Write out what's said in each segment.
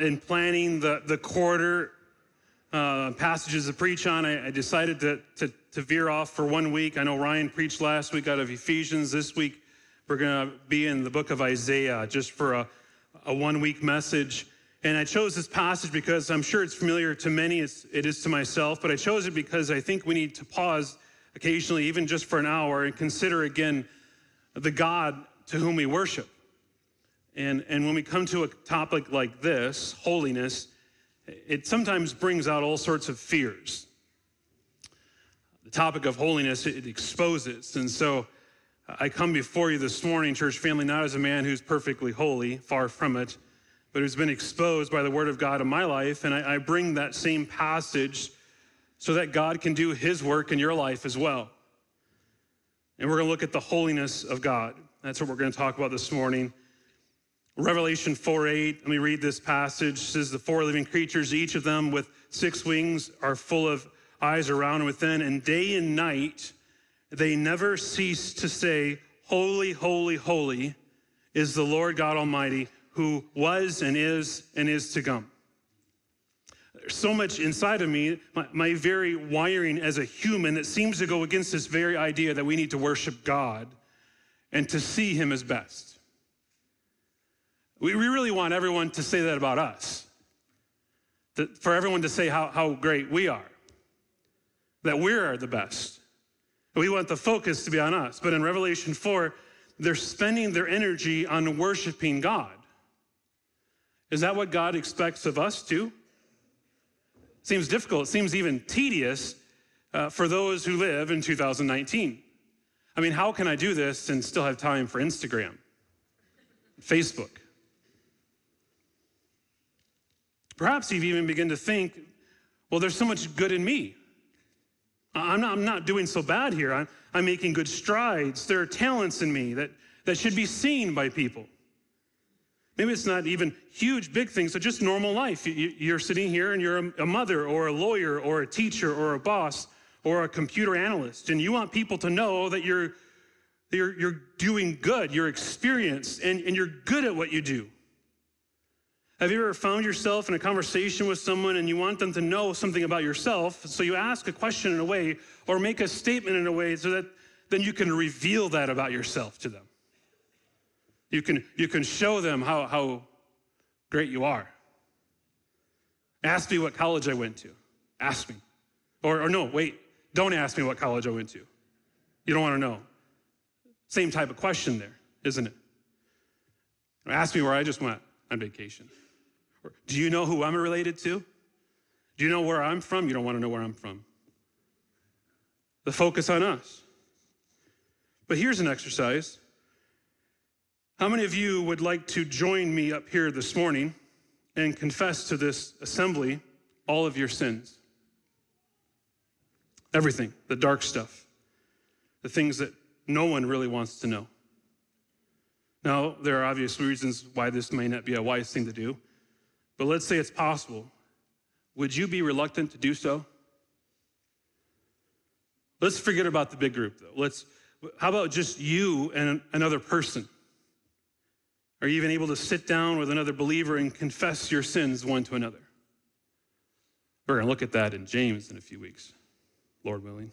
In planning the, the quarter uh, passages to preach on, I, I decided to, to, to veer off for one week. I know Ryan preached last week out of Ephesians. This week, we're going to be in the book of Isaiah just for a, a one week message. And I chose this passage because I'm sure it's familiar to many, it's, it is to myself, but I chose it because I think we need to pause occasionally, even just for an hour, and consider again the God to whom we worship. And, and when we come to a topic like this, holiness, it sometimes brings out all sorts of fears. The topic of holiness, it exposes. And so I come before you this morning, church family, not as a man who's perfectly holy, far from it, but who's been exposed by the word of God in my life. And I, I bring that same passage so that God can do his work in your life as well. And we're going to look at the holiness of God. That's what we're going to talk about this morning. Revelation 4 8, let me read this passage. It says, The four living creatures, each of them with six wings, are full of eyes around and within, and day and night they never cease to say, Holy, holy, holy is the Lord God Almighty, who was and is and is to come. There's so much inside of me, my, my, very wiring as a human, that seems to go against this very idea that we need to worship God and to see Him as best. We, we really want everyone to say that about us, that, for everyone to say how, how great we are, that we're the best. We want the focus to be on us. But in Revelation 4, they're spending their energy on worshiping God. Is that what God expects of us too? Seems difficult. It seems even tedious uh, for those who live in 2019. I mean, how can I do this and still have time for Instagram, Facebook? Perhaps you've even begun to think, well, there's so much good in me. I'm not, I'm not doing so bad here. I'm, I'm making good strides. There are talents in me that, that should be seen by people. Maybe it's not even huge, big things, but just normal life. You, are sitting here and you're a mother or a lawyer or a teacher or a boss or a computer analyst, and you want people to know that you're, you're, you're doing good, you're experienced, and, and you're good at what you do. Have you ever found yourself in a conversation with someone and you want them to know something about yourself? So you ask a question in a way or make a statement in a way so that then you can reveal that about yourself to them. You can, you can show them how, how great you are. Ask me what college I went to. Ask me. Or, or no, wait, don't ask me what college I went to. You don't want to know. Same type of question there, isn't it? Ask me where I just went on vacation. Do you know who I'm related to? Do you know where I'm from? You don't want to know where I'm from. The focus on us. But here's an exercise. How many of you would like to join me up here this morning and confess to this assembly all of your sins? Everything, the dark stuff, the things that no one really wants to know. Now, there are obvious reasons why this may not be a wise thing to do. But let's say it's possible. Would you be reluctant to do so? Let's forget about the big group, though. Let's, how about just you and another person? Are you even able to sit down with another believer and confess your sins one to another? We're going to look at that in James in a few weeks, Lord willing.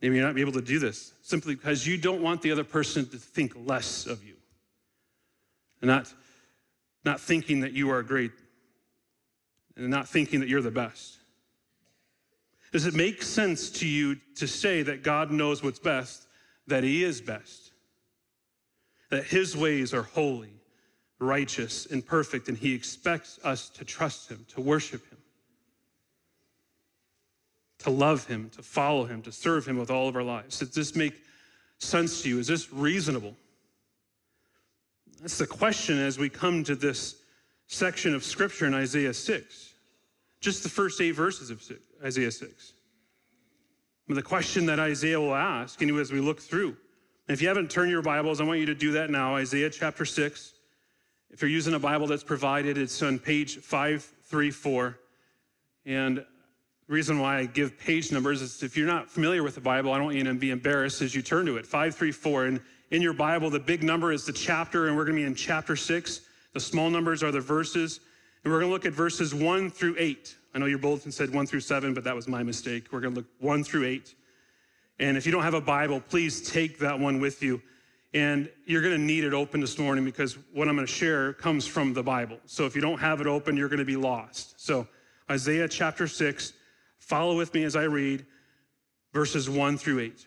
Maybe you're not able to do this simply because you don't want the other person to think less of you and not not thinking that you are great and not thinking that you're the best? Does it make sense to you to say that God knows what's best, that He is best, that His ways are holy, righteous, and perfect, and He expects us to trust Him, to worship Him, to love Him, to follow Him, to serve Him with all of our lives? Does this make sense to you? Is this reasonable? That's the question as we come to this section of scripture in Isaiah 6. Just the first eight verses of Isaiah 6. But the question that Isaiah will ask, and as we look through, and if you haven't turned your Bibles, I want you to do that now. Isaiah chapter 6. If you're using a Bible that's provided, it's on page 534. And the reason why I give page numbers is if you're not familiar with the Bible, I don't want you to be embarrassed as you turn to it. 534. And in your Bible, the big number is the chapter, and we're going to be in chapter six. The small numbers are the verses. And we're going to look at verses 1 through 8. I know your bulletin said 1 through 7, but that was my mistake. We're going to look 1 through 8. And if you don't have a Bible, please take that one with you. And you're going to need it open this morning because what I'm going to share comes from the Bible. So if you don't have it open, you're going to be lost. So, Isaiah chapter 6, follow with me as I read verses 1 through 8.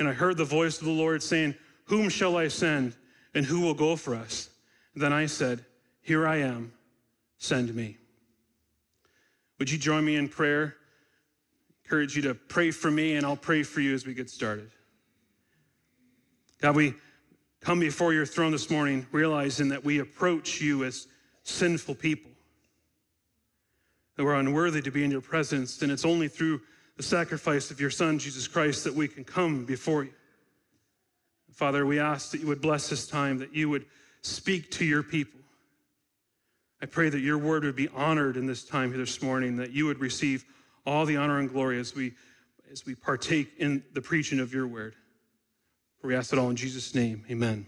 And I heard the voice of the Lord saying, Whom shall I send, and who will go for us? then I said, Here I am, send me. Would you join me in prayer? encourage you to pray for me, and I'll pray for you as we get started. God, we come before your throne this morning realizing that we approach you as sinful people, that we're unworthy to be in your presence, and it's only through the sacrifice of your Son, Jesus Christ, that we can come before you. Father, we ask that you would bless this time, that you would speak to your people. I pray that your word would be honored in this time here this morning, that you would receive all the honor and glory as we, as we partake in the preaching of your word. For we ask it all in Jesus' name. Amen.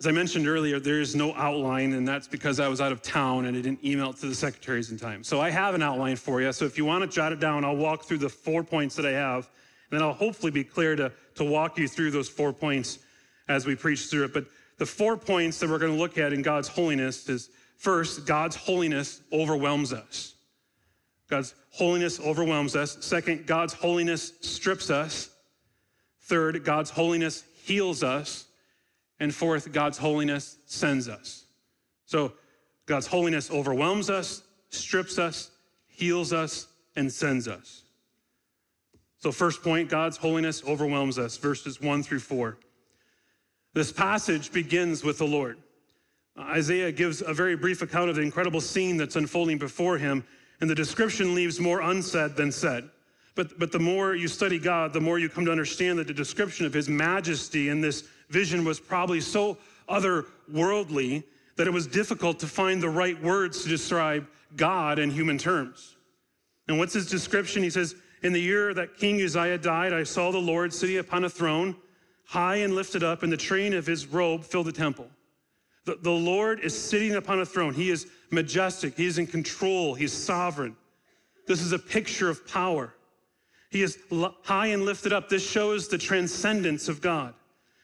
As I mentioned earlier, there is no outline, and that's because I was out of town and I didn't email it to the secretaries in time. So I have an outline for you. So if you want to jot it down, I'll walk through the four points that I have, and then I'll hopefully be clear to, to walk you through those four points as we preach through it. But the four points that we're going to look at in God's holiness is first, God's holiness overwhelms us. God's holiness overwhelms us. Second, God's holiness strips us. Third, God's holiness heals us. And fourth, God's holiness sends us. So God's holiness overwhelms us, strips us, heals us, and sends us. So, first point God's holiness overwhelms us, verses one through four. This passage begins with the Lord. Isaiah gives a very brief account of the incredible scene that's unfolding before him, and the description leaves more unsaid than said. But, but the more you study God, the more you come to understand that the description of his majesty in this vision was probably so otherworldly that it was difficult to find the right words to describe God in human terms. And what's his description? He says, In the year that King Uzziah died, I saw the Lord sitting upon a throne, high and lifted up, and the train of his robe filled the temple. The, the Lord is sitting upon a throne. He is majestic, he is in control, he's sovereign. This is a picture of power. He is high and lifted up. This shows the transcendence of God.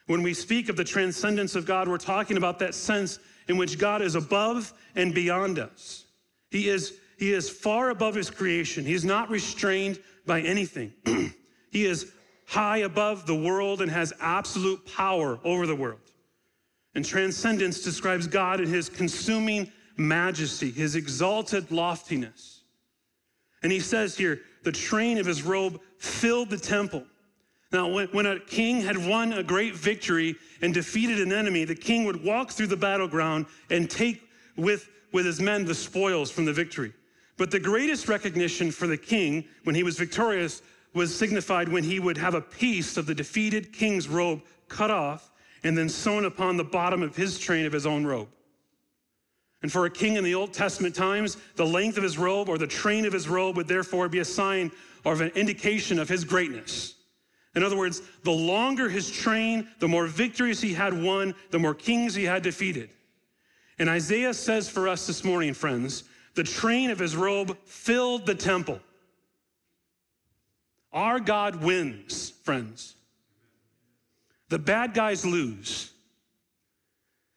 When we speak of the transcendence of God, we're talking about that sense in which God is above and beyond us. He is, he is far above his creation. He is not restrained by anything. he is high above the world and has absolute power over the world. And transcendence describes God in his consuming majesty, his exalted loftiness. And he says here, the train of his robe filled the temple. Now, when, a king had won a great victory and defeated an enemy, the king would walk through the battleground and take with, with his men the spoils from the victory. But the greatest recognition for the king when he was victorious was signified when he would have a piece of the defeated king's robe cut off and then sewn upon the bottom of his train of his own robe. And for a king in the Old Testament times, the length of his robe or the train of his robe would therefore be a sign or an indication of his greatness. In other words, the longer his train, the more victories he had won, the more kings he had defeated. And Isaiah says for us this morning, friends, the train of his robe filled the temple. Our God wins, friends. The bad guys lose.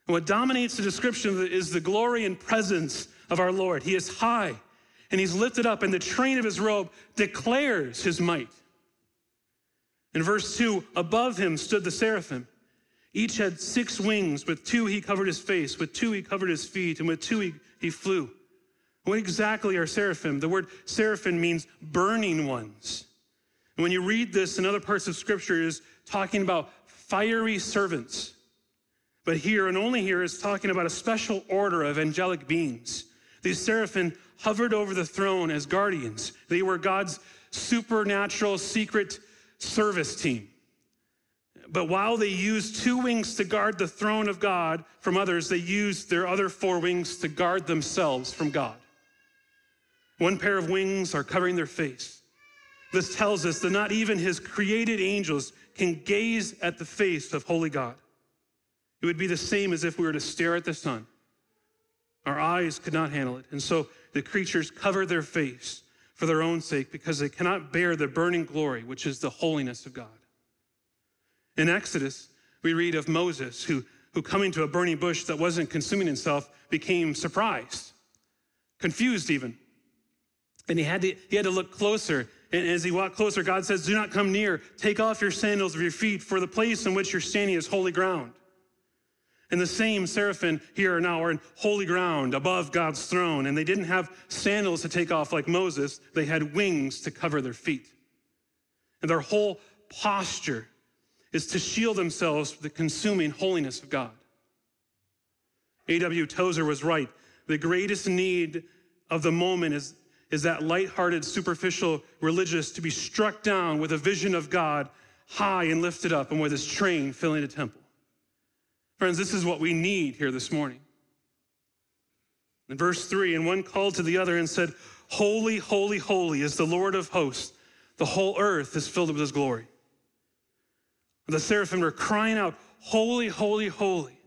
And what dominates the description is the glory and presence of our Lord. He is high and he's lifted up, and the train of his robe declares his might. In verse 2, above him stood the seraphim. Each had six wings. With two, he covered his face. With two, he covered his feet. And with two, he, he flew. What exactly are seraphim? The word seraphim means burning ones. And when you read this in other parts of scripture, is talking about fiery servants. But here and only here is talking about a special order of angelic beings. These seraphim hovered over the throne as guardians. They were God's supernatural secret service team. But while they used two wings to guard the throne of God from others, they used their other four wings to guard themselves from God. One pair of wings are covering their face. This tells us that not even his created angels can gaze at the face of holy God. It would be the same as if we were to stare at the sun. Our eyes could not handle it. And so the creatures cover their face for their own sake because they cannot bear the burning glory, which is the holiness of God. In Exodus, we read of Moses who, who coming to a burning bush that wasn't consuming himself, became surprised, confused even. And he had to, he had to look closer. And as he walked closer, God says, Do not come near. Take off your sandals of your feet, for the place in which you're standing is holy ground. And the same seraphim here and now are in holy ground above God's throne, and they didn't have sandals to take off like Moses, they had wings to cover their feet. And their whole posture is to shield themselves from the consuming holiness of God. A.W. Tozer was right. The greatest need of the moment is, is that light-hearted, superficial religious to be struck down with a vision of God high and lifted up and with his train filling the temple. Friends, this is what we need here this morning. In verse 3, and one called to the other and said, Holy, holy, holy is the Lord of hosts. The whole earth is filled with his glory. The seraphim were crying out, Holy, holy, holy.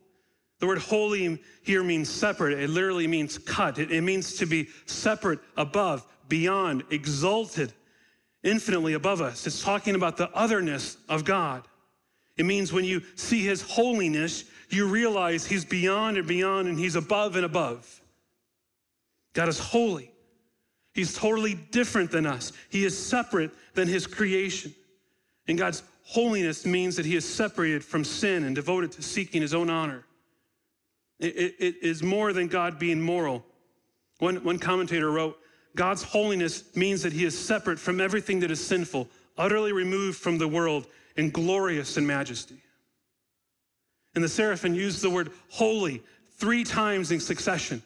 The word holy here means separate. It literally means cut. It, it means to be separate, above, beyond, exalted, infinitely above us. It's talking about the otherness of God. It means when you see his holiness, you realize he's beyond and beyond and he's above and above. God is holy. He's totally different than us. He is separate than his creation. And God's holiness means that he is separated from sin and devoted to seeking his own honor. it, it, it is more than God being moral. One, one commentator wrote, God's holiness means that he is separate from everything that is sinful, utterly removed from the world, and glorious in majesty. And the seraphim used the word holy three times in succession.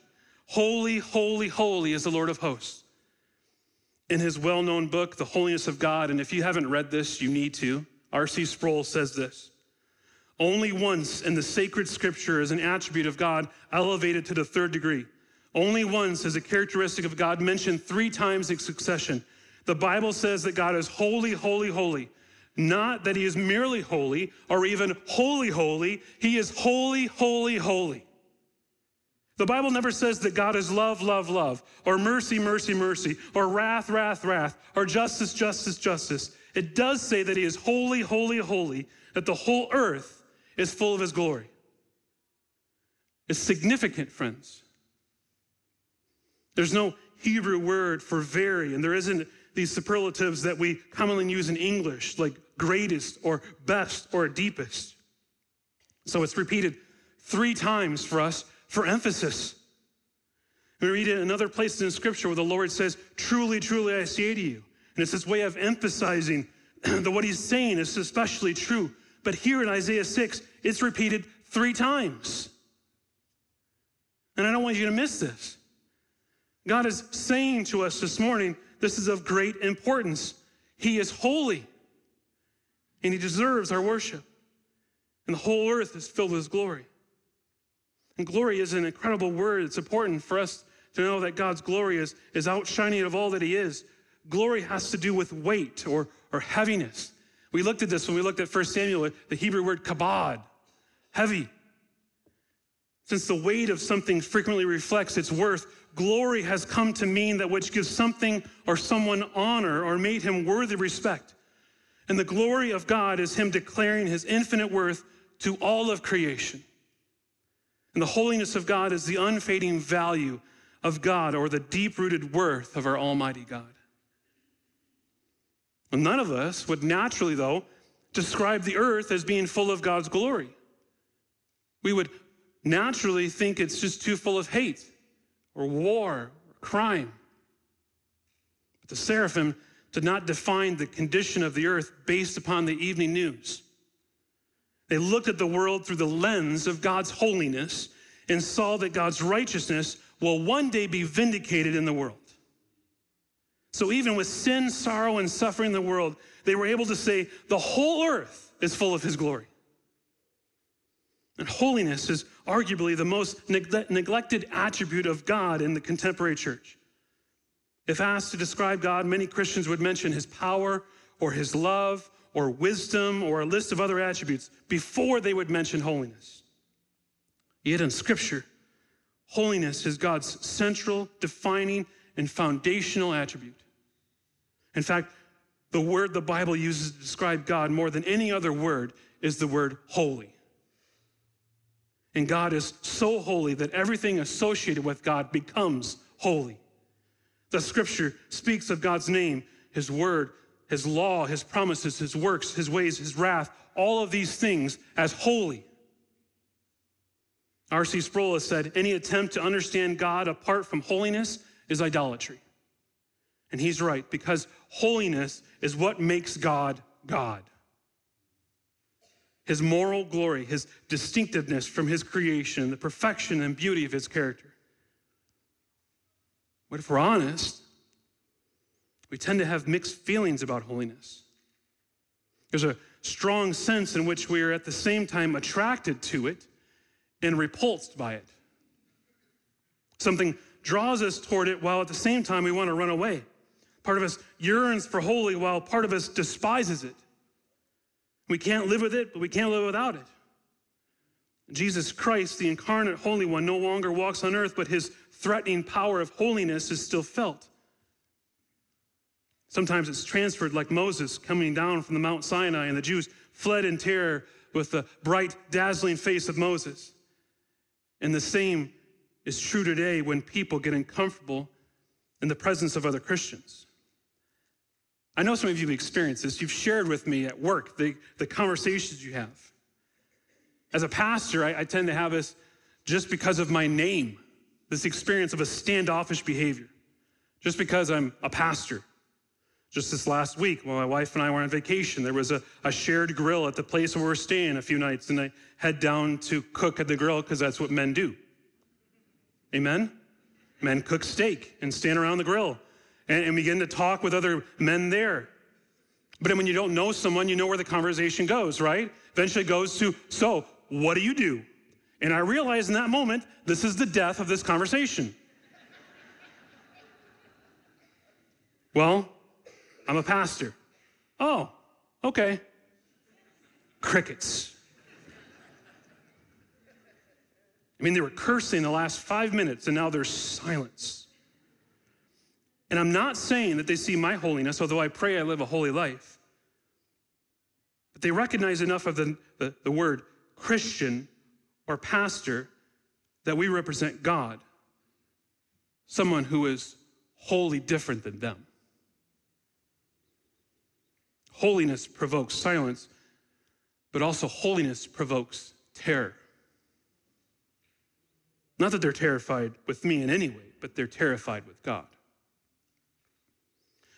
Holy, holy, holy is the Lord of hosts. In his well known book, The Holiness of God, and if you haven't read this, you need to, R.C. Sproul says this Only once in the sacred scripture is an attribute of God elevated to the third degree. Only once is a characteristic of God mentioned three times in succession. The Bible says that God is holy, holy, holy. Not that he is merely holy or even holy, holy. He is holy, holy, holy. The Bible never says that God is love, love, love, or mercy, mercy, mercy, or wrath, wrath, wrath, or justice, justice, justice. It does say that he is holy, holy, holy, that the whole earth is full of his glory. It's significant, friends. There's no Hebrew word for very, and there isn't these superlatives that we commonly use in English, like greatest or best or deepest. So it's repeated three times for us for emphasis. We read it in other places in Scripture where the Lord says, Truly, truly, I say to you. And it's this way of emphasizing that what he's saying is especially true. But here in Isaiah 6, it's repeated three times. And I don't want you to miss this. God is saying to us this morning, this is of great importance. He is holy and he deserves our worship. And the whole earth is filled with his glory. And glory is an incredible word. It's important for us to know that God's glory is, is outshining of all that he is. Glory has to do with weight or, or heaviness. We looked at this when we looked at 1 Samuel, the Hebrew word kabod, heavy. Since the weight of something frequently reflects its worth, glory has come to mean that which gives something or someone honor or made him worthy of respect. And the glory of God is Him declaring His infinite worth to all of creation. And the holiness of God is the unfading value of God or the deep rooted worth of our Almighty God. And none of us would naturally, though, describe the earth as being full of God's glory. We would naturally think it's just too full of hate or war or crime. But the seraphim did not define the condition of the earth based upon the evening news. They looked at the world through the lens of God's holiness and saw that God's righteousness will one day be vindicated in the world. So, even with sin, sorrow, and suffering in the world, they were able to say, the whole earth is full of his glory. And holiness is arguably the most neglected attribute of God in the contemporary church. If asked to describe God, many Christians would mention his power or his love or wisdom or a list of other attributes before they would mention holiness. Yet in Scripture, holiness is God's central, defining, and foundational attribute. In fact, the word the Bible uses to describe God more than any other word is the word holy. And God is so holy that everything associated with God becomes holy. The scripture speaks of God's name, his word, his law, his promises, his works, his ways, his wrath, all of these things as holy. R.C. Sproul has said any attempt to understand God apart from holiness is idolatry. And he's right, because holiness is what makes God God. His moral glory, his distinctiveness from his creation, the perfection and beauty of his character. But if we're honest, we tend to have mixed feelings about holiness. There's a strong sense in which we are at the same time attracted to it and repulsed by it. Something draws us toward it while at the same time we want to run away. Part of us yearns for holy while part of us despises it. We can't live with it, but we can't live without it. Jesus Christ, the incarnate Holy One, no longer walks on earth, but his threatening power of holiness is still felt. Sometimes it's transferred, like Moses coming down from the Mount Sinai, and the Jews fled in terror with the bright, dazzling face of Moses. And the same is true today when people get uncomfortable in the presence of other Christians. I know some of you have experienced this. You've shared with me at work the, the conversations you have. As a pastor, I, I tend to have this just because of my name, this experience of a standoffish behavior, just because I'm a pastor. Just this last week, when my wife and I were on vacation, there was a, a shared grill at the place where we we're staying a few nights, and I head down to cook at the grill because that's what men do. Amen? Men cook steak and stand around the grill and, and begin to talk with other men there. But when you don't know someone, you know where the conversation goes, right? Eventually it goes to, so what do you do? And I realize in that moment, this is the death of this conversation. well, I'm a pastor. Oh, okay. Crickets. I mean, they were cursing the last five minutes, and now there's silence. And I'm not saying that they see my holiness, although I pray I live a holy life. But they recognize enough of the, the, the word Christian or pastor that we represent God, someone who is wholly different than them. Holiness provokes silence, but also holiness provokes terror. Not that they're terrified with me in any way, but they're terrified with God.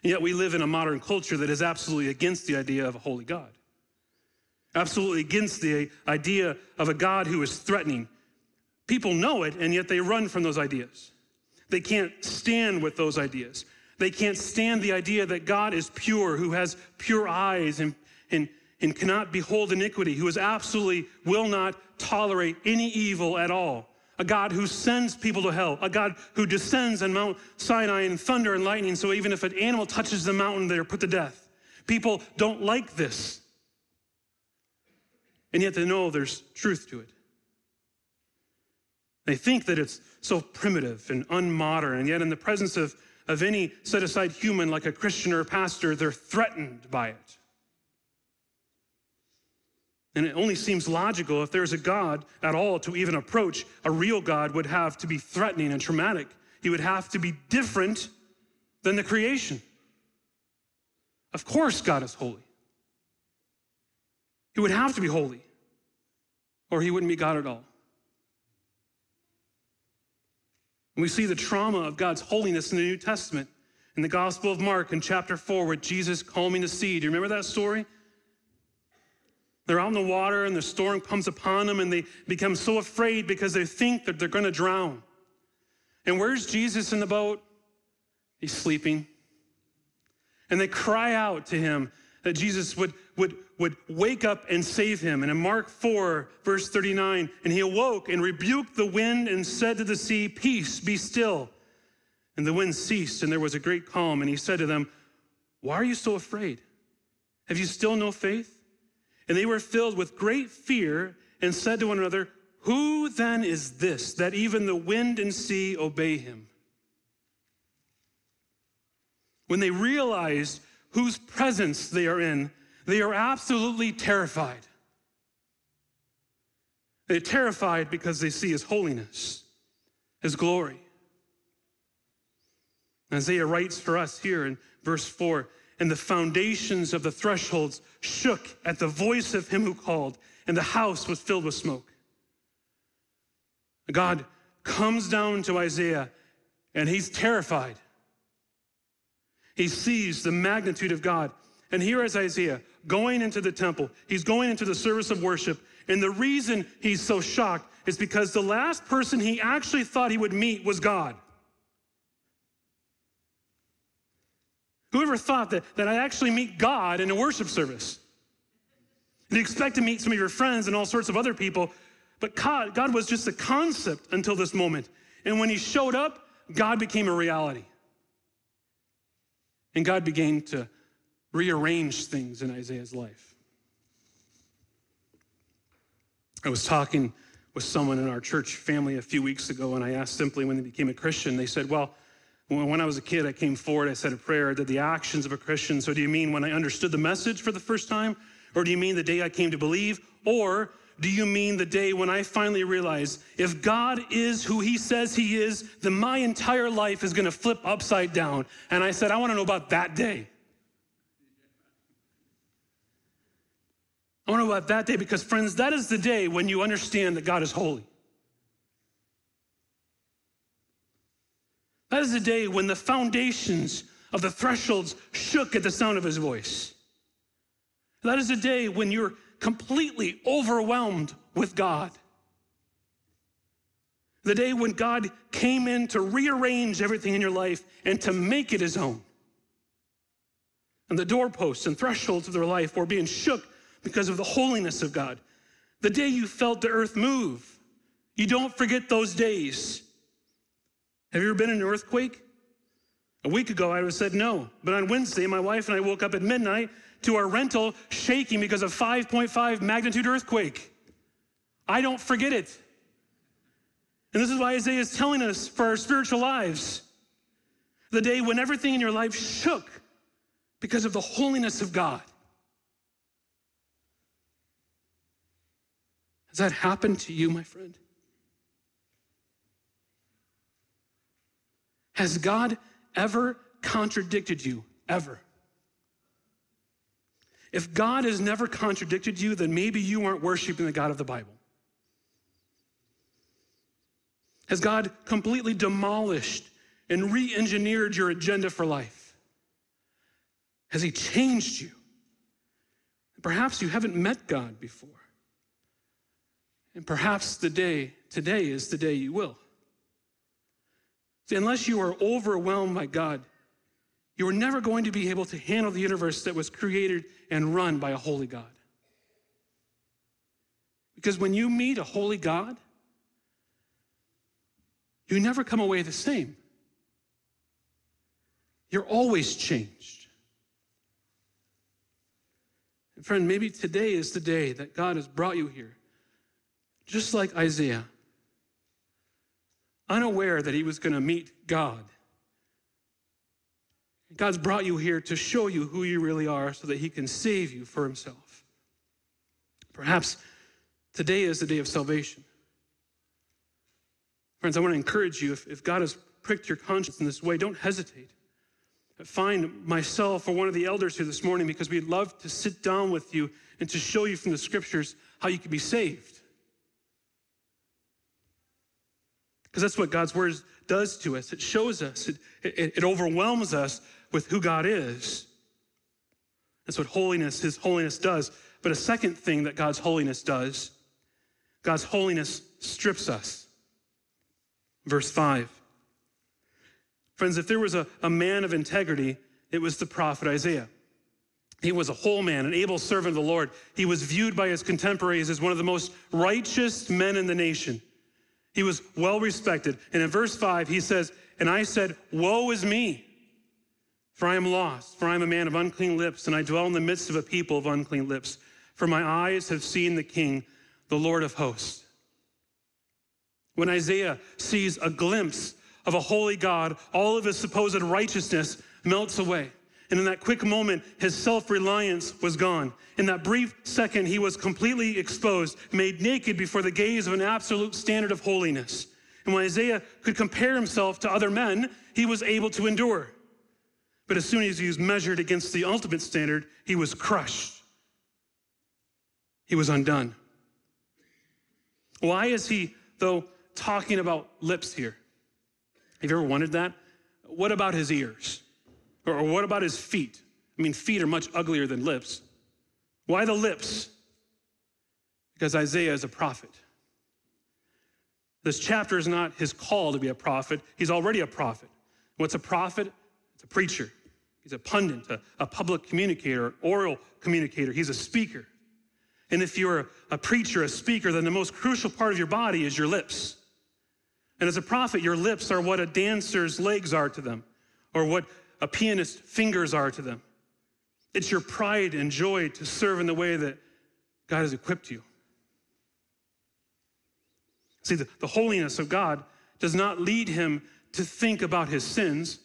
And yet we live in a modern culture that is absolutely against the idea of a holy God, absolutely against the idea of a God who is threatening. People know it, and yet they run from those ideas. They can't stand with those ideas. They can't stand the idea that God is pure, who has pure eyes and, and, and cannot behold iniquity, who is absolutely will not tolerate any evil at all a God who sends people to hell, a God who descends on Mount Sinai in thunder and lightning, so even if an animal touches the mountain, they're put to death. People don't like this. And yet they know there's truth to it. They think that it's so primitive and unmodern, and yet in the presence of, of any set aside human like a Christian or a pastor, they're threatened by it. And it only seems logical if there's a God at all to even approach, a real God would have to be threatening and traumatic. He would have to be different than the creation. Of course, God is holy. He would have to be holy, or he wouldn't be God at all. And we see the trauma of God's holiness in the New Testament in the Gospel of Mark in chapter 4 with Jesus calming the sea. Do you remember that story? They're out in the water and the storm comes upon them and they become so afraid because they think that they're going to drown. And where's Jesus in the boat? He's sleeping. And they cry out to him that Jesus would, would, would wake up and save him. And in Mark 4, verse 39, and he awoke and rebuked the wind and said to the sea, Peace, be still. And the wind ceased, and there was a great calm. And he said to them, Why are you so afraid? Have you still no faith? And they were filled with great fear and said to one another, Who then is this that even the wind and sea obey him? When they realized whose presence they are in, they are absolutely terrified. They're terrified because they see his holiness, his glory. Isaiah writes for us here in verse 4 and the foundations of the thresholds shook at the voice of him who called, and the house was filled with smoke. God comes down to Isaiah, and he's terrified. He sees the magnitude of God. And here is Isaiah going into the temple. He's going into the service of worship. And the reason he's so shocked is because the last person he actually thought he would meet was God. Whoever thought that, that I actually meet God in a worship service? You expect to meet some of your friends and all sorts of other people, but God, God was just a concept until this moment. And when he showed up, God became a reality. And God began to rearrange things in Isaiah's life. I was talking with someone in our church family a few weeks ago, and I asked simply when they became a Christian, they said, Well, when I was a kid, I came forward, I said a prayer, I did the actions of a Christian. So do you mean when I understood the message for the first time? Or do you mean the day I came to believe? Or do you mean the day when I finally realized if God is who he says he is, then my entire life is going to flip upside down? And I said, I want to know about that day. I want to know about that day because, friends, that is the day when you understand that God is holy. That is the day when the foundations of the thresholds shook at the sound of his voice. That is the day when you're completely overwhelmed with God. The day when God came in to rearrange everything in your life and to make it his own. And the doorposts and thresholds of their life were being shook because of the holiness of God. The day you felt the earth move, you don't forget those days. Have you ever been in an earthquake? A week ago, I would have said no. But on Wednesday, my wife and I woke up at midnight to our rental shaking because of 5.5 magnitude earthquake. I don't forget it. And this is why Isaiah is telling us for our spiritual lives the day when everything in your life shook because of the holiness of God. Has that happened to you, my friend? Has God ever contradicted you? Ever? If God has never contradicted you, then maybe you aren't worshiping the God of the Bible. Has God completely demolished and re engineered your agenda for life? Has He changed you? Perhaps you haven't met God before. And perhaps the day, today is the day you will. See, unless you are overwhelmed by God, you are never going to be able to handle the universe that was created and run by a holy God. Because when you meet a holy God, you never come away the same. You're always changed. And friend, maybe today is the day that God has brought you here, just like Isaiah unaware that he was going to meet God. God's brought you here to show you who you really are so that he can save you for himself. Perhaps today is the day of salvation. Friends, I want to encourage you if, if God has pricked your conscience in this way, don't hesitate. Find myself or one of the elders here this morning because we'd love to sit down with you and to show you from the scriptures how you can be saved. Because that's what God's word does to us. It shows us, it, it, it overwhelms us with who God is. That's what holiness, his holiness does. But a second thing that God's holiness does, God's holiness strips us. Verse 5. Friends, if there was a, a man of integrity, it was the prophet Isaiah. He was a whole man, an able servant of the Lord. He was viewed by his contemporaries as one of the most righteous men in the nation. He was well respected. And in verse 5, he says, And I said, Woe is me, for I am lost, for I am a man of unclean lips, and I dwell in the midst of a people of unclean lips. For my eyes have seen the King, the Lord of hosts. When Isaiah sees a glimpse of a holy God, all of his supposed righteousness melts away. And in that quick moment, his self reliance was gone. In that brief second, he was completely exposed, made naked before the gaze of an absolute standard of holiness. And when Isaiah could compare himself to other men, he was able to endure. But as soon as he was measured against the ultimate standard, he was crushed. He was undone. Why is he, though, talking about lips here? Have you ever wondered that? What about his ears? Or, what about his feet? I mean, feet are much uglier than lips. Why the lips? Because Isaiah is a prophet. This chapter is not his call to be a prophet. He's already a prophet. What's a prophet? It's a preacher. He's a pundit, a, a public communicator, oral communicator. He's a speaker. And if you're a preacher, a speaker, then the most crucial part of your body is your lips. And as a prophet, your lips are what a dancer's legs are to them, or what a pianist's fingers are to them. It's your pride and joy to serve in the way that God has equipped you. See, the, the holiness of God does not lead him to think about his sins.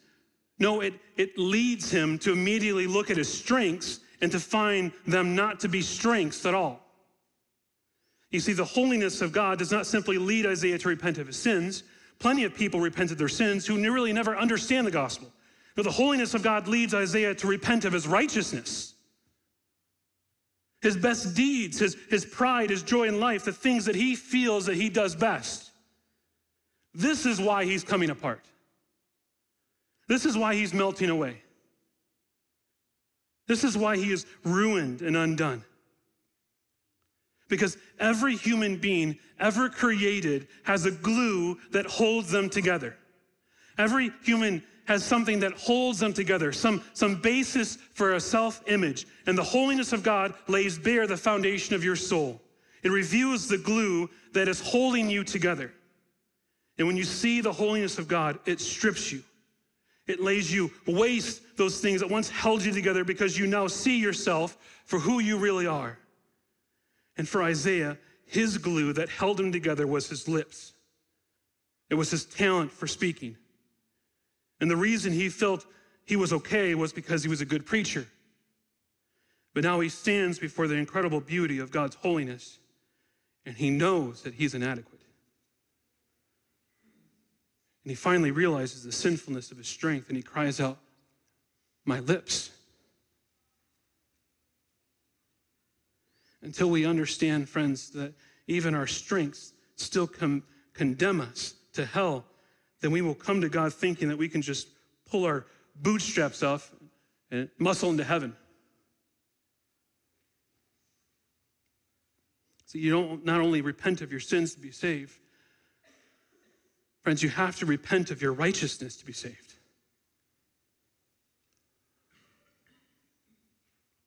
No, it, it leads him to immediately look at his strengths and to find them not to be strengths at all. You see, the holiness of God does not simply lead Isaiah to repent of his sins. Plenty of people repent of their sins who really never understand the gospel. The holiness of God leads Isaiah to repent of his righteousness, his best deeds, his, his pride, his joy in life, the things that he feels that he does best. This is why he's coming apart. This is why he's melting away. This is why he is ruined and undone. Because every human being ever created has a glue that holds them together. Every human has something that holds them together, some, some basis for a self image. And the holiness of God lays bare the foundation of your soul. It reveals the glue that is holding you together. And when you see the holiness of God, it strips you. It lays you waste those things that once held you together because you now see yourself for who you really are. And for Isaiah, his glue that held him together was his lips. It was his talent for speaking. And the reason he felt he was okay was because he was a good preacher. But now he stands before the incredible beauty of God's holiness, and he knows that he's inadequate. And he finally realizes the sinfulness of his strength, and he cries out, My lips. Until we understand, friends, that even our strengths still com- condemn us to hell then we will come to God thinking that we can just pull our bootstraps off and muscle into heaven. So you don't not only repent of your sins to be saved, friends, you have to repent of your righteousness to be saved.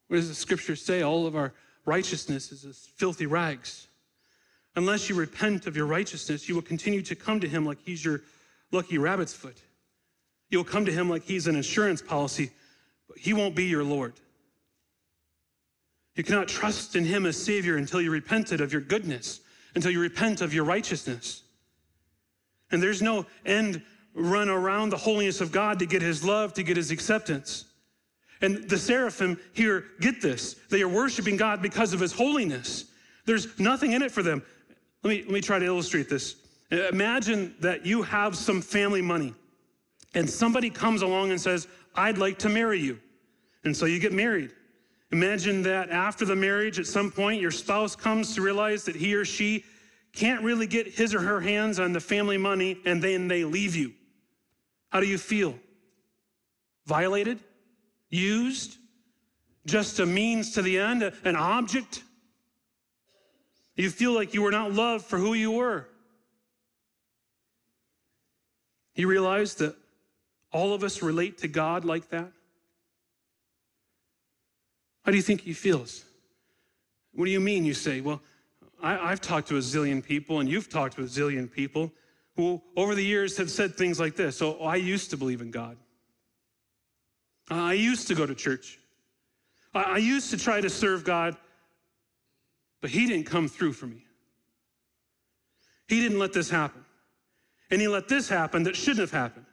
What does the scripture say? All of our righteousness is as filthy rags. Unless you repent of your righteousness, you will continue to come to him like he's your lucky rabbit's foot. You'll come to him like he's an insurance policy, but he won't be your Lord. You cannot trust in him as Savior until you repented of your goodness, until you repent of your righteousness. And there's no end run around the holiness of God to get his love, to get his acceptance. And the seraphim here get this. They are worshiping God because of his holiness. There's nothing in it for them. Let me, let me try to illustrate this. Imagine that you have some family money and somebody comes along and says, I'd like to marry you. And so you get married. Imagine that after the marriage, at some point, your spouse comes to realize that he or she can't really get his or her hands on the family money and then they leave you. How do you feel? Violated? Used? Just a means to the end? An object? You feel like you were not loved for who you were. You realize that all of us relate to God like that? How do you think he feels? What do you mean? You say, well, I, have talked to a zillion people, and you've talked to a zillion people who, over the years, have said things like this. So, oh, I used to believe in God. I used to go to church. I used to try to serve God, but He didn't come through for me. He didn't let this happen. And He let this happen that shouldn't have happened.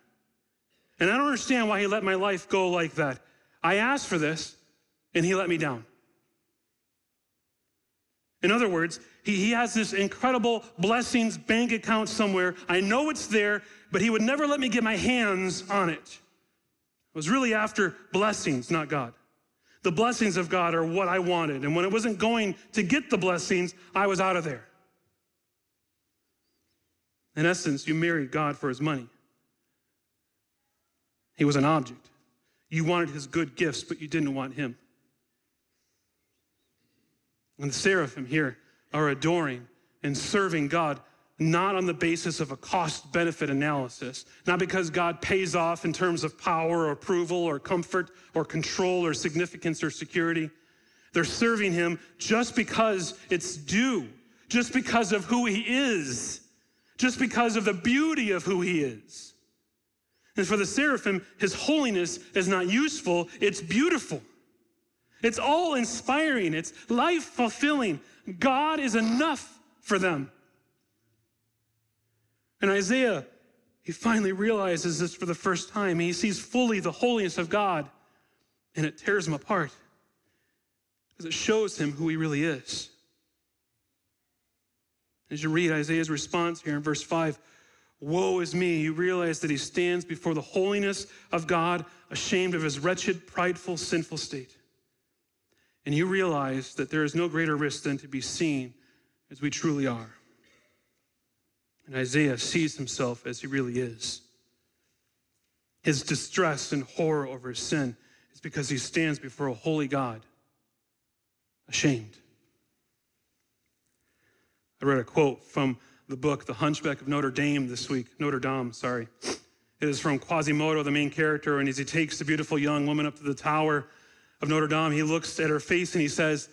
And I don't understand why He let my life go like that. I asked for this, and He let me down. In other words, he, he has this incredible blessings bank account somewhere. I know it's there, but he would never let me get my hands on it. I was really after blessings, not God. The blessings of God are what I wanted. And when it wasn't going to get the blessings, I was out of there. In essence, you married God for his money. He was an object. You wanted his good gifts, but you didn't want him. And the seraphim here are adoring and serving God not on the basis of a cost benefit analysis, not because God pays off in terms of power or approval or comfort or control or significance or security. They're serving him just because it's due, just because of who he is, just because of the beauty of who he is. And for the seraphim, his holiness is not useful, it's beautiful. It's all inspiring, it's life fulfilling. God is enough for them. And Isaiah, he finally realizes this for the first time. He sees fully the holiness of God, and it tears him apart because it shows him who he really is. As you read Isaiah's response here in verse 5, Woe is me. You realize that he stands before the holiness of God, ashamed of his wretched, prideful, sinful state. And you realize that there is no greater risk than to be seen as we truly are. And Isaiah sees himself as he really is. His distress and horror over his sin is because he stands before a holy God, ashamed. I read a quote from the book The Hunchback of Notre Dame this week, Notre Dame, sorry. It is from Quasimodo, the main character, and as he takes the beautiful young woman up to the tower of Notre Dame, he looks at her face and he says,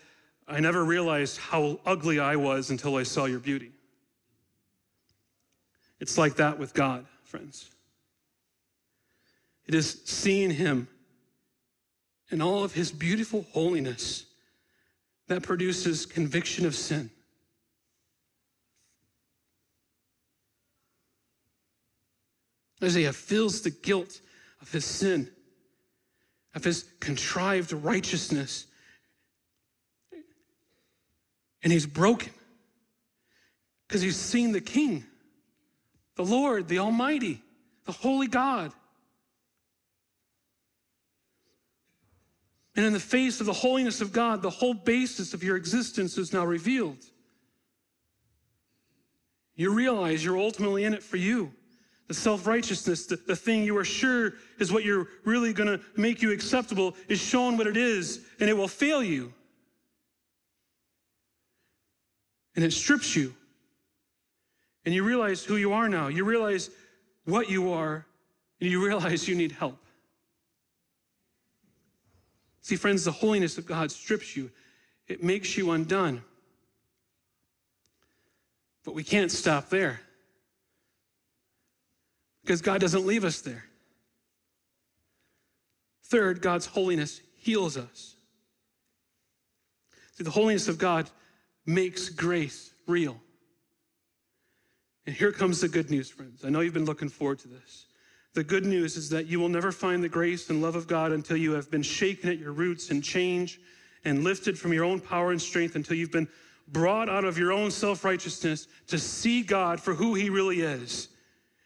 I never realized how ugly I was until I saw your beauty. It's like that with God, friends. It is seeing him in all of his beautiful holiness that produces conviction of sin. Isaiah feels the guilt of his sin of his contrived righteousness. And he's broken because he's seen the King, the Lord, the Almighty, the Holy God. And in the face of the holiness of God, the whole basis of your existence is now revealed. You realize you're ultimately in it for you the self righteousness, the, the thing you are sure is what you're really going to make you acceptable, is shown what it is, and it will fail you. And it strips you. And you realize who you are now. You realize what you are, and you realize you need help. See, friends, the holiness of God strips you, it makes you undone. But we can't stop there because God doesn't leave us there. Third, God's holiness heals us. See, the holiness of God makes grace real. And here comes the good news, friends. I know you've been looking forward to this. The good news is that you will never find the grace and love of God until you have been shaken at your roots and changed and lifted from your own power and strength until you've been brought out of your own self righteousness to see God for who he really is.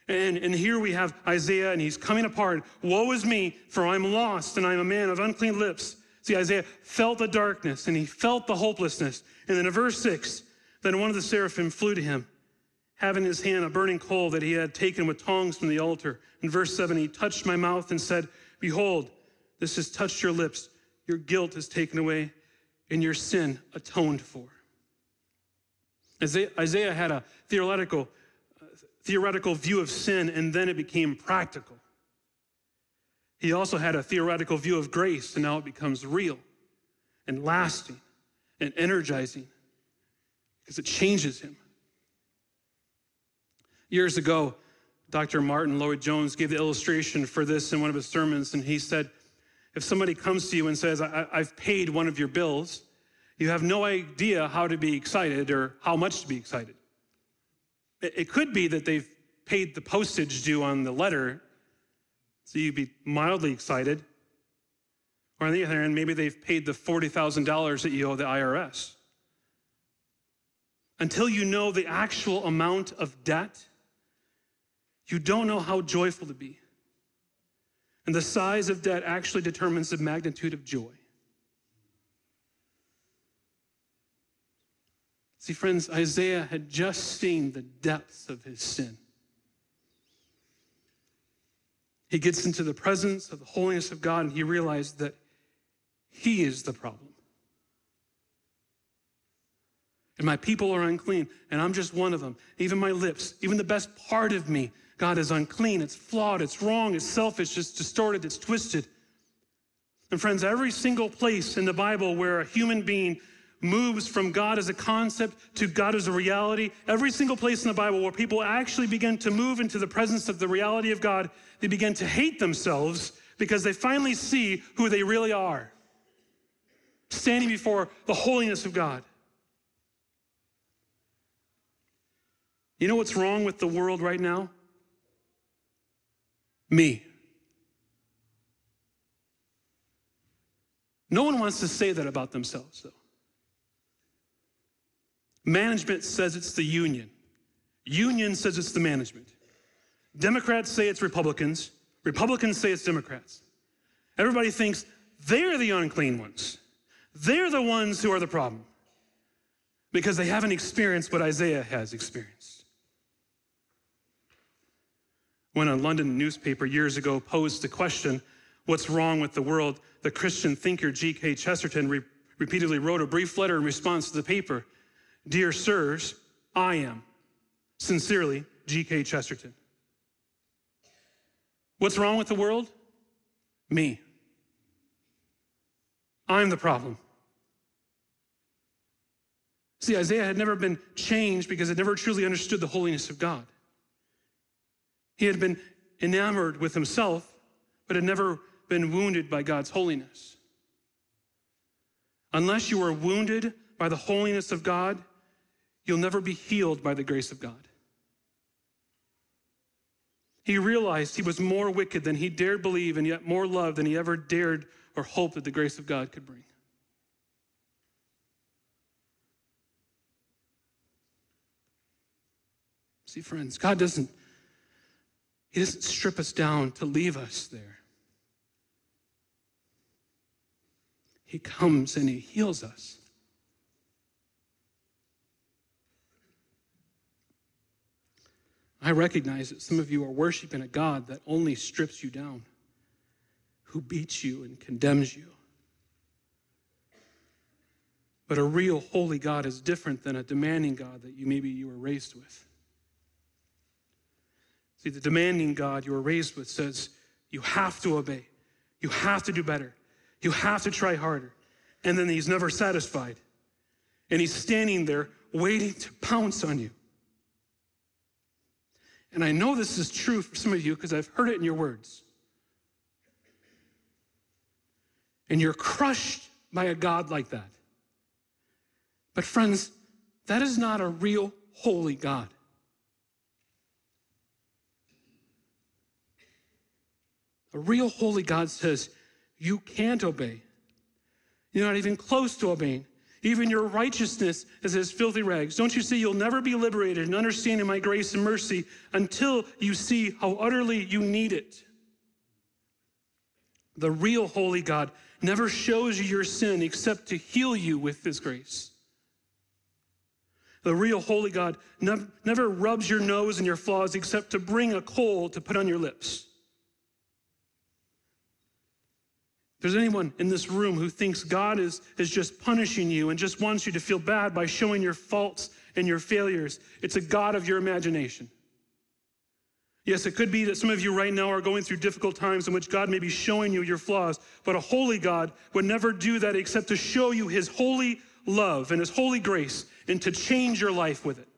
And, and here we have Isaiah, and he's coming apart. Woe is me, for I'm lost, and I'm a man of unclean lips. See, Isaiah felt the darkness, and he felt the hopelessness. And then in verse 6, then one of the seraphim flew to him, having in his hand a burning coal that he had taken with tongs from the altar. In verse 7, he touched my mouth and said, Behold, this has touched your lips. Your guilt is taken away, and your sin atoned for. Isaiah had a theoretical, theoretical view of sin, and then it became practical. He also had a theoretical view of grace, and now it becomes real and lasting and energizing because it changes him. Years ago, Dr. Martyn Lloyd-Jones gave the illustration for this in one of his sermons, and he said, if somebody comes to you and says, I- have paid one of your bills, you have no idea how to be excited or how much to be excited. It could be that they've paid the postage due on the letter, so you'd be mildly excited. Or on the other hand, maybe they've paid the $40,000 that you owe the IRS. Until you know the actual amount of debt, you don't know how joyful to be. And the size of debt actually determines the magnitude of joy. See, friends, Isaiah had just seen the depths of his sin. He gets into the presence of the holiness of God and he realized that he is the problem. And my people are unclean, and I'm just one of them. Even my lips, even the best part of me, God is unclean. It's flawed, it's wrong, it's selfish, it's distorted, it's twisted. And friends, every single place in the Bible where a human being moves from God as a concept to God as a reality. Every single place in the Bible where people actually begin to move into the presence of the reality of God, they begin to hate themselves because they finally see who they really are, standing before the holiness of God. You know what's wrong with the world right now? Me. No one wants to say that about themselves, though. Management says it's the union. Union says it's the management. Democrats say it's Republicans. Republicans say it's Democrats. Everybody thinks they're the unclean ones. They're the ones who are the problem because they haven't experienced what Isaiah has experienced. When a London newspaper years ago posed the question, What's wrong with the world? the Christian thinker G.K. Chesterton re- repeatedly wrote a brief letter in response to the paper Dear sirs, I am. Sincerely, G.K. Chesterton. What's wrong with the world? Me. I'm the problem. See, Isaiah had never been changed because he never truly understood the holiness of God. He had been enamored with himself, but had never been wounded by God's holiness. Unless you are wounded by the holiness of God, You'll never be healed by the grace of God. He realized he was more wicked than he dared believe, and yet more loved than he ever dared or hoped that the grace of God could bring. See, friends, God doesn't, He doesn't strip us down to leave us there. He comes and He heals us. I recognize that some of you are worshiping a God that only strips you down, who beats you and condemns you. But a real holy God is different than a demanding God that you maybe you were raised with. See, the demanding God you were raised with says you have to obey, you have to do better, you have to try harder. And then he's never satisfied. And he's standing there waiting to pounce on you. And I know this is true for some of you because I've heard it in your words. And you're crushed by a God like that. But, friends, that is not a real holy God. A real holy God says, You can't obey. You're not even close to obeying. Even your righteousness is as filthy rags. Don't you see you'll never be liberated and understanding my grace and mercy until you see how utterly you need it? The real holy God never shows you your sin except to heal you with his grace. The real holy God never, never rubs your nose in your flaws except to bring a coal to put on your lips. There's anyone in this room who thinks God is, is just punishing you and just wants you to feel bad by showing your faults and your failures, it's a God of your imagination. Yes, it could be that some of you right now are going through difficult times in which God may be showing you your flaws, but a holy God would never do that except to show you his holy love and his holy grace and to change your life with it.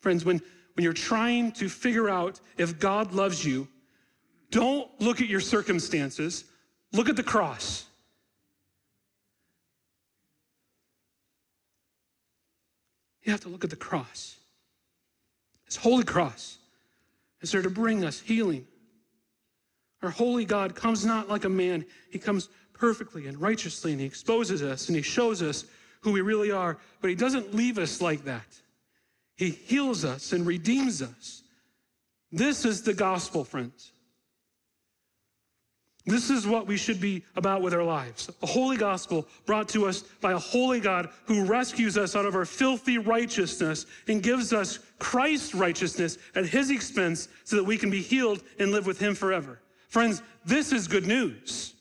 Friends, when, when you're trying to figure out if God loves you, don't look at your circumstances, look at the cross. You have to look at the cross. This holy cross is there to bring us healing. Our holy God comes not like a man, he comes perfectly and righteously, and he exposes us and he shows us who we really are, but he doesn't leave us like that. He heals us and redeems us. This is the gospel, friends. This is what we should be about with our lives. A holy gospel brought to us by a holy God who rescues us out of our filthy righteousness and gives us Christ's righteousness at his expense so that we can be healed and live with him forever. Friends, this is good news.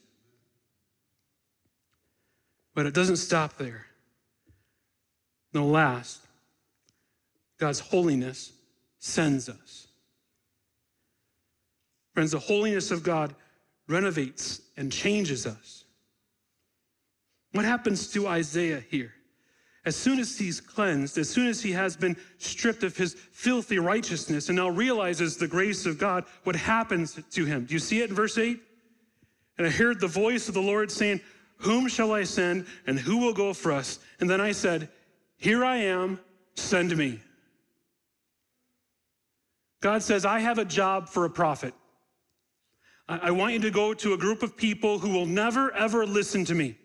But it doesn't stop there. No, last, God's holiness sends us. Friends, the holiness of God renovates and changes us. What happens to Isaiah here? As soon as he's cleansed, as soon as he has been stripped of his filthy righteousness and now realizes the grace of God, what happens to him? Do you see it in verse 8? And I heard the voice of the Lord saying, Whom shall I send and who will go for us? And then I said, Here I am, send me. God says, I have a job for a prophet. I want you to go to a group of people who will never, ever listen to me.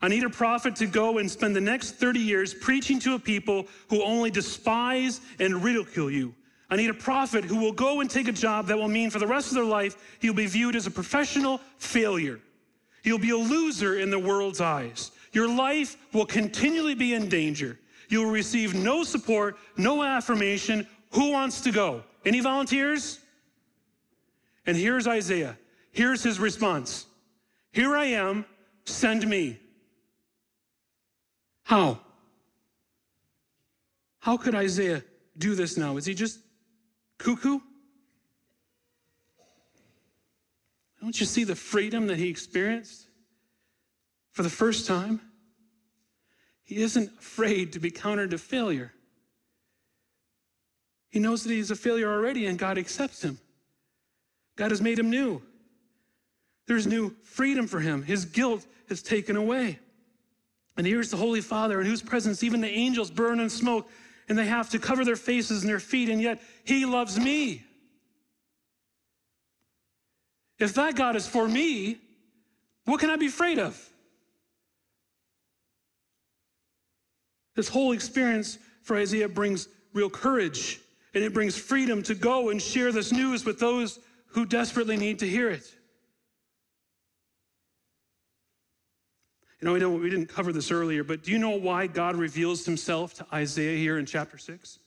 I need a prophet to go and spend the next 30 years preaching to a people who only despise and ridicule you. I need a prophet who will go and take a job that will mean for the rest of their life he'll be viewed as a professional failure. You'll be a loser in the world's eyes. Your life will continually be in danger. You'll receive no support, no affirmation. Who wants to go? Any volunteers? And here's Isaiah. Here's his response Here I am, send me. How? How could Isaiah do this now? Is he just cuckoo? Don't you see the freedom that he experienced for the first time? He isn't afraid to be countered to failure. He knows that he's a failure already and God accepts him. God has made him new. There's new freedom for him. His guilt is taken away. And here's the Holy Father, in whose presence even the angels burn in smoke, and they have to cover their faces and their feet, and yet he loves me. If that God is for me, what can I be afraid of? This whole experience for Isaiah brings real courage, and it brings freedom to go and share this news with those who desperately need to hear it. You know, we, know, we didn't cover this earlier, but do you know why God reveals himself to Isaiah here in chapter 6?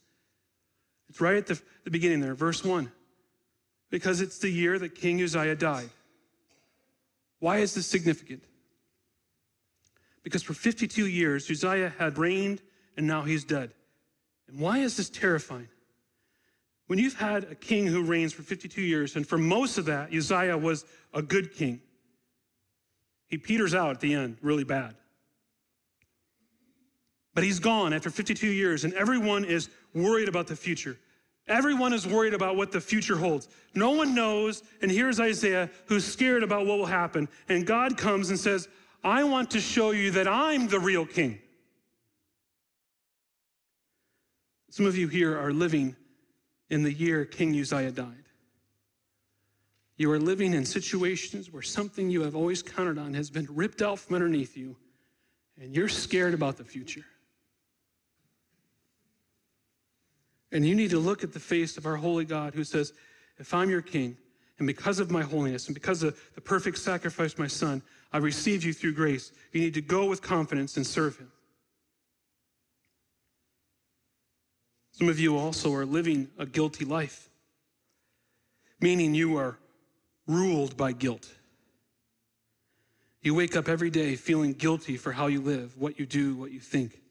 It's right at the, the beginning there, verse 1. Because it's the year that King Uzziah died. Why is this significant? Because for 52 years, Uzziah had reigned and now he's dead. And why is this terrifying? When you've had a king who reigns for 52 years, and for most of that, Uzziah was a good king, he peters out at the end really bad. But he's gone after 52 years, and everyone is worried about the future. Everyone is worried about what the future holds. No one knows, and here's Isaiah who's scared about what will happen. And God comes and says, I want to show you that I'm the real king. Some of you here are living in the year King Uzziah died. You are living in situations where something you have always counted on has been ripped out from underneath you, and you're scared about the future. And you need to look at the face of our holy God who says, If I'm your king, and because of my holiness and because of the perfect sacrifice my son, I received you through grace, you need to go with confidence and serve him. Some of you also are living a guilty life, meaning you are ruled by guilt. You wake up every day feeling guilty for how you live, what you do, what you think.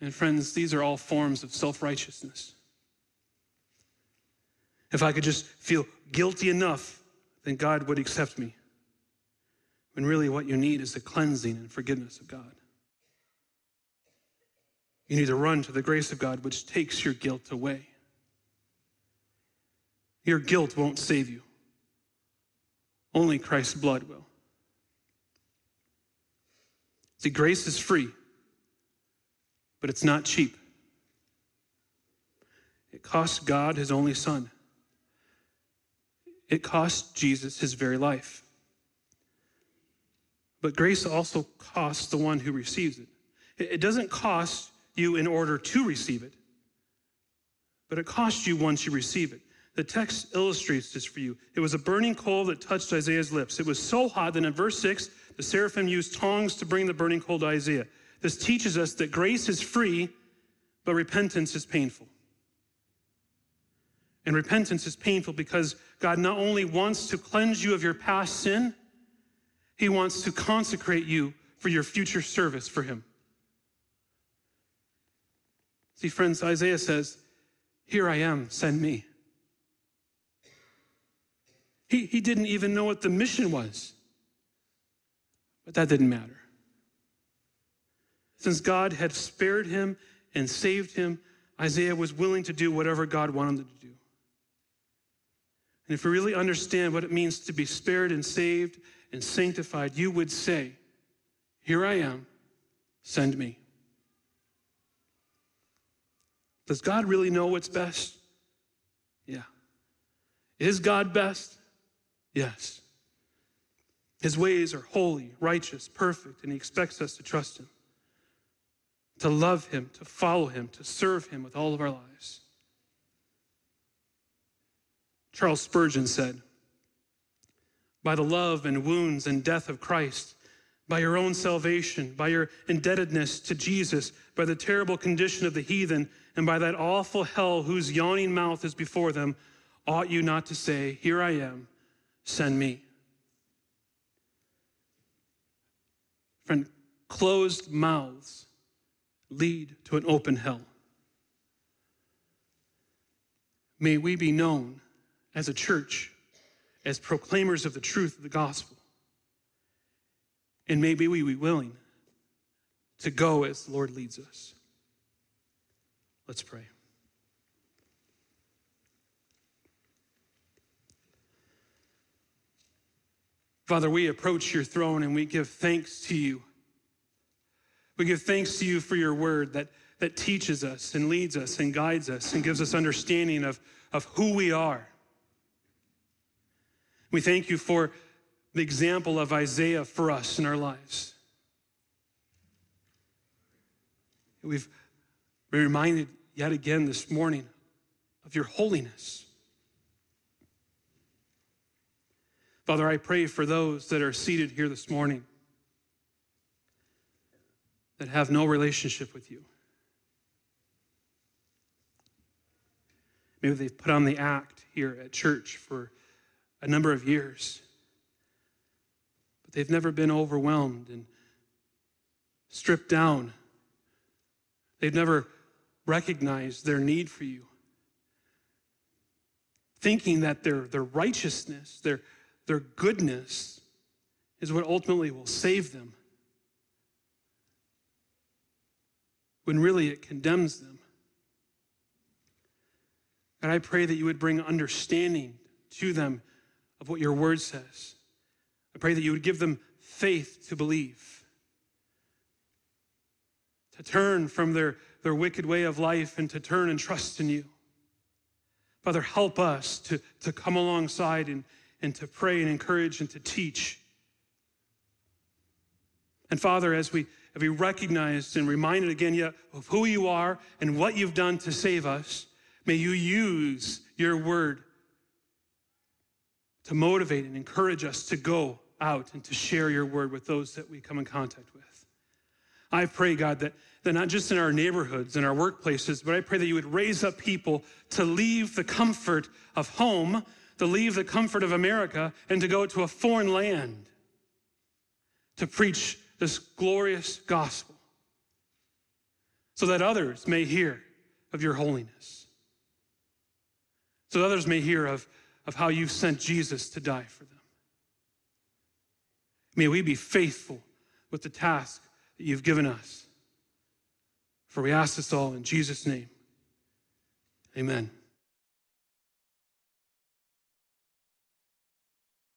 And friends, these are all forms of self righteousness. If I could just feel guilty enough, then God would accept me. When really what you need is the cleansing and forgiveness of God. You need to run to the grace of God, which takes your guilt away. Your guilt won't save you, only Christ's blood will. See, grace is free, but it's not cheap. It cost God his only son. It cost Jesus his very life. But grace also costs the one who receives it. It doesn't cost you in order to receive it, but it costs you once you receive it. The text illustrates this for you. It was a burning coal that touched Isaiah's lips. It was so hot that in verse 6, the seraphim used tongs to bring the burning coal to Isaiah. This teaches us that grace is free, but repentance is painful. And repentance is painful because God not only wants to cleanse you of your past sin, He wants to consecrate you for your future service for Him. See, friends, Isaiah says, Here I am, send me. He, he didn't even know what the mission was, but that didn't matter. Since God had spared him and saved him, Isaiah was willing to do whatever God wanted him to do. And if we really understand what it means to be spared and saved and sanctified, you would say, Here I am, send me. Does God really know what's best? Yeah. Is God best? Yes. His ways are holy, righteous, perfect, and He expects us to trust Him, to love Him, to follow Him, to serve Him with all of our lives. Charles Spurgeon said, By the love and wounds and death of Christ, by your own salvation, by your indebtedness to Jesus, by the terrible condition of the heathen, and by that awful hell whose yawning mouth is before them, ought you not to say, Here I am, send me? Friend, closed mouths lead to an open hell. May we be known as a church, as proclaimers of the truth of the gospel. And maybe we be willing to go as the Lord leads us. Let's pray. Father, we approach your throne and we give thanks to you. We give thanks to you for your word that, that teaches us and leads us and guides us and gives us understanding of, of who we are we thank you for the example of Isaiah for us in our lives. We've been reminded yet again this morning of your holiness. Father, I pray for those that are seated here this morning that have no relationship with you. Maybe they've put on the act here at church for a number of years. But they've never been overwhelmed and stripped down. They've never recognized their need for you. Thinking that their, their righteousness, their, their goodness is what ultimately will save them. When really it condemns them. And I pray that you would bring understanding to them of what your word says. I pray that you would give them faith to believe, to turn from their, their wicked way of life and to turn and trust in you. Father, help us to, to come alongside and, and to pray and encourage and to teach. And Father, as we, as we recognized and reminded again yet of who you are and what you've done to save us, may you use your word to motivate and encourage us to go out and to share your word with those that we come in contact with. I pray, God, that, that not just in our neighborhoods and our workplaces, but I pray that you would raise up people to leave the comfort of home, to leave the comfort of America, and to go to a foreign land to preach this glorious gospel so that others may hear of your holiness, so that others may hear of, of how you've sent Jesus to die for them. May we be faithful with the task that you've given us. For we ask this all in Jesus' name. Amen.